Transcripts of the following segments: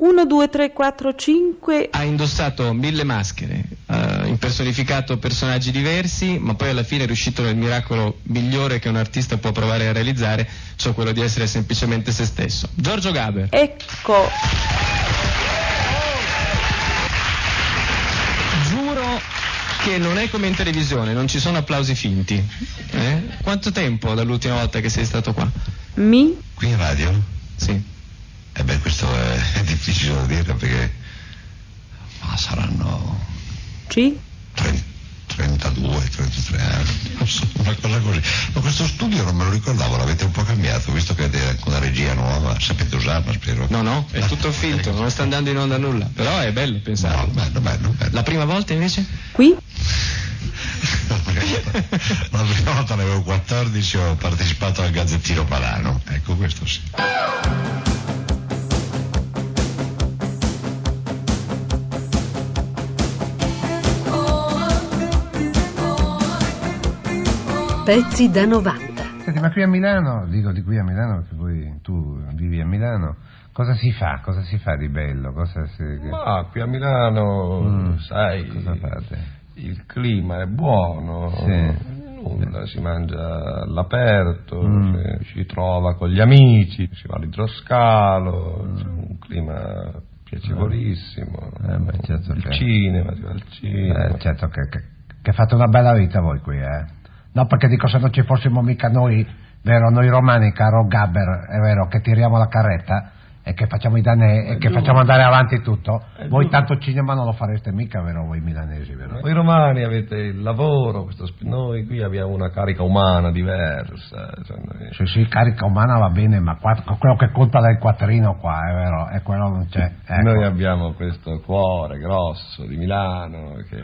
1, 2, 3, 4, 5. Ha indossato mille maschere, ha impersonificato personaggi diversi, ma poi alla fine è riuscito nel miracolo migliore che un artista può provare a realizzare, cioè quello di essere semplicemente se stesso. Giorgio Gaber. Ecco. Giuro che non è come in televisione, non ci sono applausi finti. Eh? Quanto tempo dall'ultima volta che sei stato qua? Mi. Qui in radio? Sì. E beh, questo è, è difficile da dire perché ma saranno C. 30, 32, 33 anni, non so, una cosa così. Ma questo studio non me lo ricordavo, l'avete un po' cambiato, visto che avete anche una regia nuova, sapete usarla, spero. No, no, è tutto finto, non sta andando in onda nulla. Però è bello No, pensare. bello, bello, bello. La prima volta invece? Qui. La prima volta ne avevo 14 ho partecipato al Gazzettino Palano. Ecco, questo sì. Pezzi da 90. Senti, ma qui a Milano, dico di qui a Milano perché poi tu vivi a Milano, cosa si fa? Cosa si fa di bello? Cosa si... Ma qui a Milano, Mm. sai, Cosa fate? il clima è buono, Sì. nulla, si mangia all'aperto, Mm. si, trova con gli amici, si va all'idroscalo, c'è un clima piacevolissimo, Mm. Eh, certo il che- cinema, si va al cinema. Eh, certo che, che, che fate una bella vita voi qui, eh? No, perché dico se non ci fossimo mica noi, vero, noi romani, caro Gabber, è vero, che tiriamo la carretta e che facciamo i danè e che facciamo andare avanti tutto, È voi tanto cinema non lo fareste mica, vero, voi milanesi, vero? Voi romani avete il lavoro, questo noi qui abbiamo una carica umana diversa. cioè noi- Sì, sì, carica umana va bene, ma qua, quello che conta del quattrino qua, è vero, e quello non c'è. Ecco. Noi abbiamo questo cuore grosso di Milano che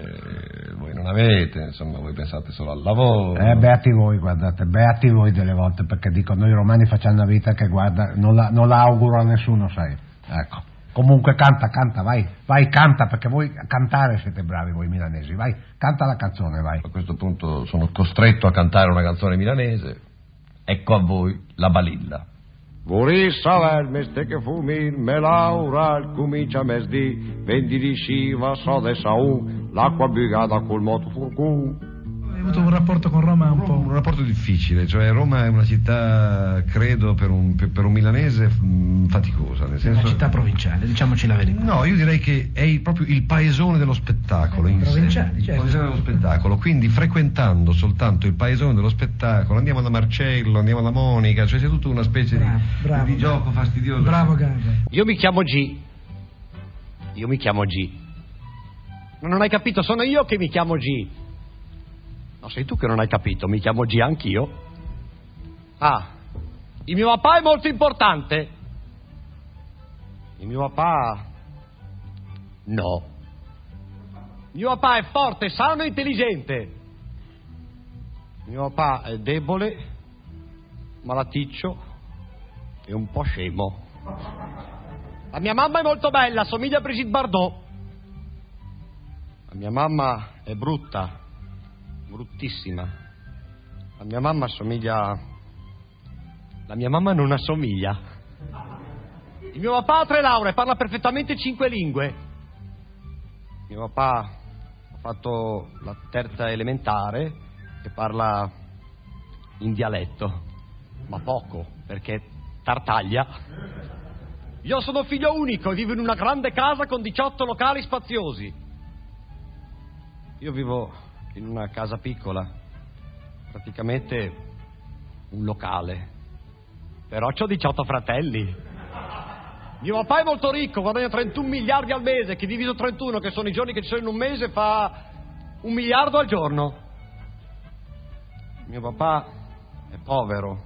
voi non avete, insomma voi pensate solo al lavoro. Eh, beati voi, guardate, beati voi delle volte, perché dico, noi romani facciamo una vita che, guarda, non la, non la auguro a nessuno, sai. Ecco. Comunque canta, canta, vai, vai, canta, perché voi a cantare siete bravi voi milanesi, vai, canta la canzone, vai. A questo punto sono costretto a cantare una canzone milanese. Ecco a voi la balilla. Vorrei saber meste che fumi, me laura, comincia mesdì, vendi di sciva, so de saù, l'acqua bugata col moto furcù. Avuto un rapporto con Roma un po'. Un rapporto difficile, cioè Roma è una città, credo, per un, per- per un milanese mh, faticosa. Nel Una senso... città provinciale, diciamoci la verità. No, io direi che è il- proprio il paesone dello spettacolo in sé. Provinciale, Il certo. paesone dello spettacolo, quindi frequentando soltanto il paesone dello spettacolo, andiamo da Marcello, andiamo da Monica, cioè c'è tutta una specie Bravo, di, bravo. di gioco fastidioso. Bravo Gabber. Io mi chiamo G. Io mi chiamo G. Non hai capito, sono io che mi chiamo G. No, sei tu che non hai capito, mi chiamo G anch'io. Ah, il mio papà è molto importante. Il mio papà... No. Il mio papà è forte, sano e intelligente. Il mio papà è debole, malaticcio e un po' scemo. La mia mamma è molto bella, somiglia a Brigitte Bardot. La mia mamma è brutta, bruttissima. La mia mamma assomiglia... La mia mamma non assomiglia. Il mio papà ha tre lauree, parla perfettamente cinque lingue. Mio papà ha fatto la terza elementare e parla in dialetto, ma poco, perché tartaglia. Io sono figlio unico e vivo in una grande casa con 18 locali spaziosi. Io vivo in una casa piccola, praticamente un locale. Però ho 18 fratelli. Mio papà è molto ricco, guadagna 31 miliardi al mese, che diviso 31, che sono i giorni che ci sono in un mese, fa un miliardo al giorno. Mio papà è povero,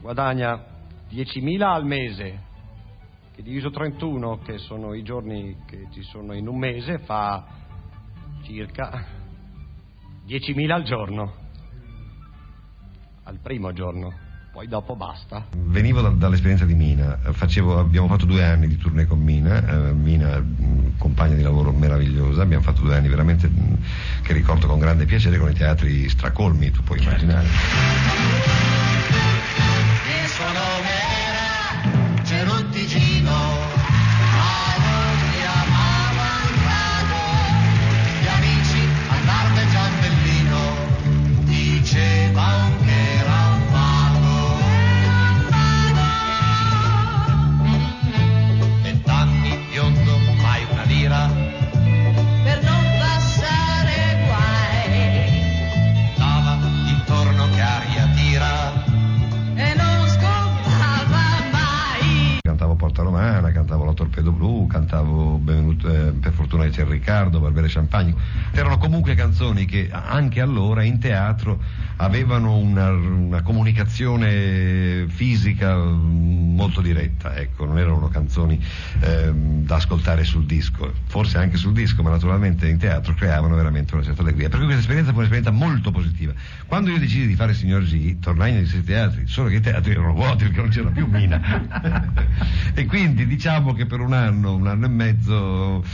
guadagna 10.000 al mese, che diviso 31, che sono i giorni che ci sono in un mese, fa circa 10.000 al giorno. Al primo giorno, poi dopo basta. Venivo da- dall'esperienza di Mina, facevo- abbiamo fatto due anni di tournée con Mina, eh, Mina compagna di lavoro meravigliosa, abbiamo fatto due anni veramente che ricordo con grande piacere con i teatri stracolmi, tu puoi immaginare. Eh, Per fortuna c'è Riccardo, Barbere Champagne. Erano comunque canzoni che anche allora in teatro avevano una, una comunicazione fisica mm, molto diretta, ecco, non erano canzoni ehm, da ascoltare sul disco, forse anche sul disco, ma naturalmente in teatro creavano veramente una certa allegria. Per cui questa esperienza fu un'esperienza molto positiva. Quando io decisi di fare Signor G, tornai negli stessi teatri, solo che i teatri erano vuoti perché non c'era più mina. e quindi diciamo che per un anno, un anno e mezzo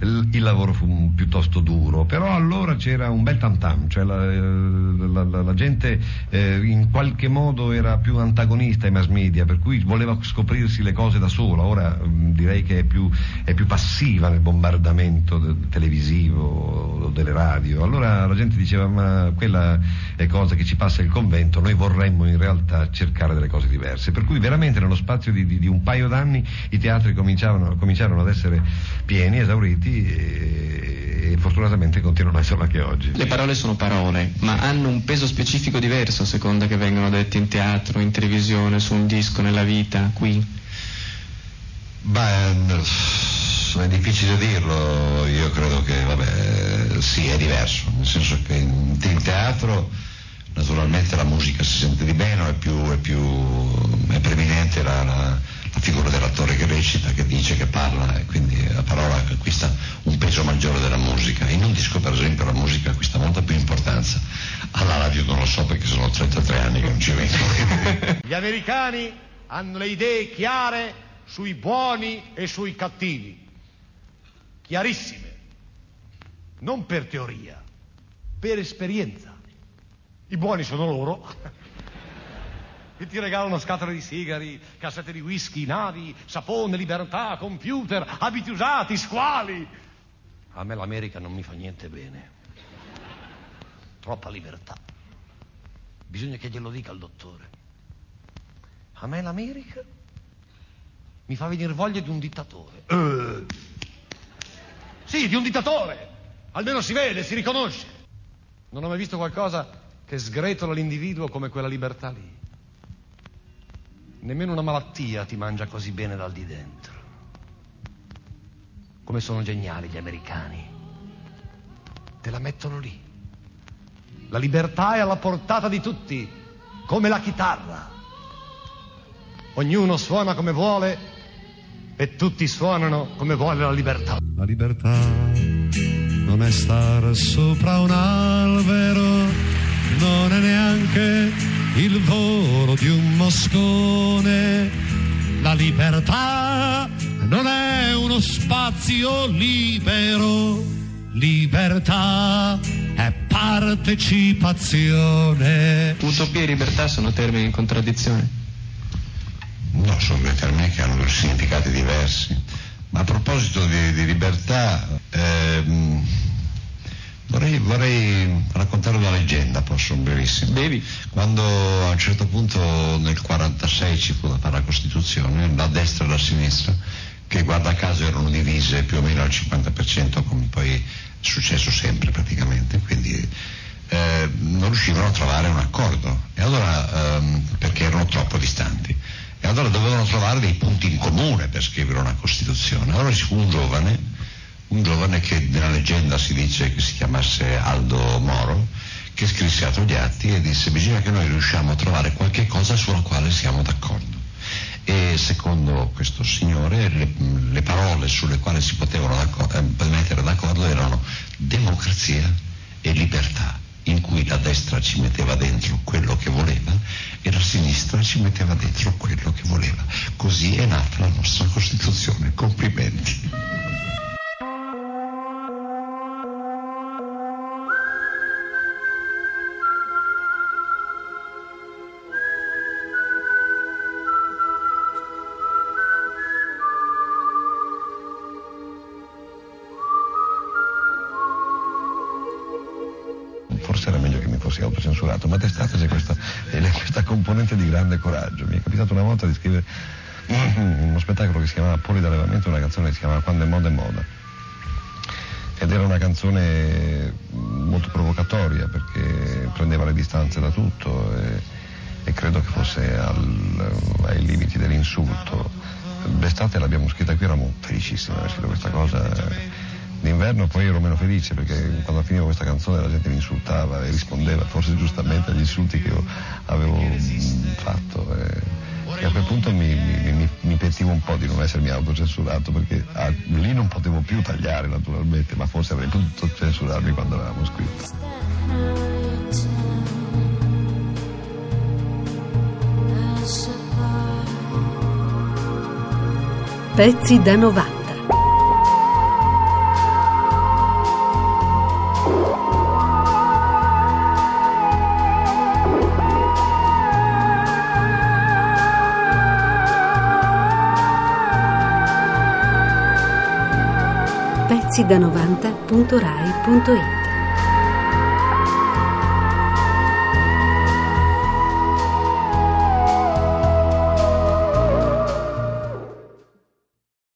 il, lavoro fu piuttosto duro, però allora c'era un bel tam tam, cioè la, la- la- la gente eh, in qualche modo era più antagonista ai mass media, per cui voleva scoprirsi le cose da sola, ora mh, direi che è più, è più passiva nel bombardamento televisivo o delle radio, allora la gente diceva ma quella è cosa che ci passa il convento, noi vorremmo in realtà cercare delle cose diverse, per cui veramente nello spazio di, di- di un paio d'anni i teatri cominciarono ad essere pieni, esauriti e, e fortunatamente continuano a esserlo anche oggi. Le parole sono parole, ma hanno un peso specifico diverso a seconda che vengano dette in teatro, in televisione, su un disco, nella vita, qui. Beh, è difficile dirlo, io credo che, vabbè, sì, è diverso, nel senso che in, in teatro naturalmente la musica si sente di meno, è più, è più è preminente la, la- la figura dell'attore che recita, che dice, che parla, e quindi la parola acquista un peso maggiore della musica. In un disco, per esempio, la musica acquista molta più importanza. Alla radio non lo so perché sono 33 anni che non ci vengo. Gli americani hanno le idee chiare sui buoni e sui cattivi. Chiarissime. Non per teoria, per esperienza. I buoni sono loro. E ti regalano scatole di sigari, cassette di whisky, navi, sapone, libertà, computer, abiti usati, squali. A me l'America non mi fa niente bene. Troppa libertà. Bisogna che glielo dica al dottore. A me l'America mi fa venire voglia di un dittatore. Eh. Sì, di un dittatore. Almeno si vede, si riconosce. Non ho mai visto qualcosa che sgretola l'individuo come quella libertà lì. Nemmeno una malattia ti mangia così bene dal di dentro. Come sono geniali gli americani. Te la mettono lì. La libertà è alla portata di tutti, come la chitarra. Ognuno suona come vuole e tutti suonano come vuole la libertà. La libertà non è stare sopra un albero, non è neanche il volo di un moscone. La libertà non è uno spazio libero, libertà è partecipazione. Utopia e libertà sono termini in contraddizione. No, sono due termini che hanno due significati diversi. Ma a proposito di, di libertà, ehm, vorrei, vorrei raccontare una leggenda, posso, brevissima. Devi. Quando a un certo punto nel 46 ci fu da fare la Costituzione, la destra e la sinistra, che guarda caso erano divise più o meno al 50%, come poi è successo sempre praticamente, quindi eh, non riuscivano a trovare un accordo, e allora, ehm, perché erano troppo distanti. E allora dovevano trovare dei punti in comune per scrivere una Costituzione. Allora ci fu un giovane, un giovane che nella leggenda si dice che si chiamasse Aldo Moro, che scrisse a Togliatti e disse bisogna che noi riusciamo a trovare qualche cosa sulla quale siamo d'accordo. E secondo questo signore le, le parole sulle quali si potevano d'accor- eh, mettere d'accordo erano democrazia e libertà, in cui la destra ci metteva dentro quello che voleva e la sinistra ci metteva dentro quello che voleva. Così è nata la nostra Costituzione. Complimenti. Mi fossi autocensurato, ma d'estate c'è questa, eh, questa componente di grande coraggio. Mi è capitato una volta di scrivere uno spettacolo che si chiamava Poli d'allevamento una canzone che si chiamava Quando è moda è moda. Ed era una canzone molto provocatoria perché prendeva le distanze da tutto e, e credo che fosse al- ai limiti dell'insulto. d'estate l'abbiamo scritta qui, eravamo felicissimi di aver scritto questa cosa. D'inverno poi ero meno felice perché quando finivo questa canzone la gente mi insultava e rispondeva forse giustamente agli insulti che io avevo mm, fatto. E, e a quel punto mi, mi- mi- mi pentivo un po' di non essermi autocensurato perché ah, lì non potevo più tagliare naturalmente, ma forse avrei potuto censurarmi quando avevamo scritto. Pezzi da 90. Pezzi da 90.rai.it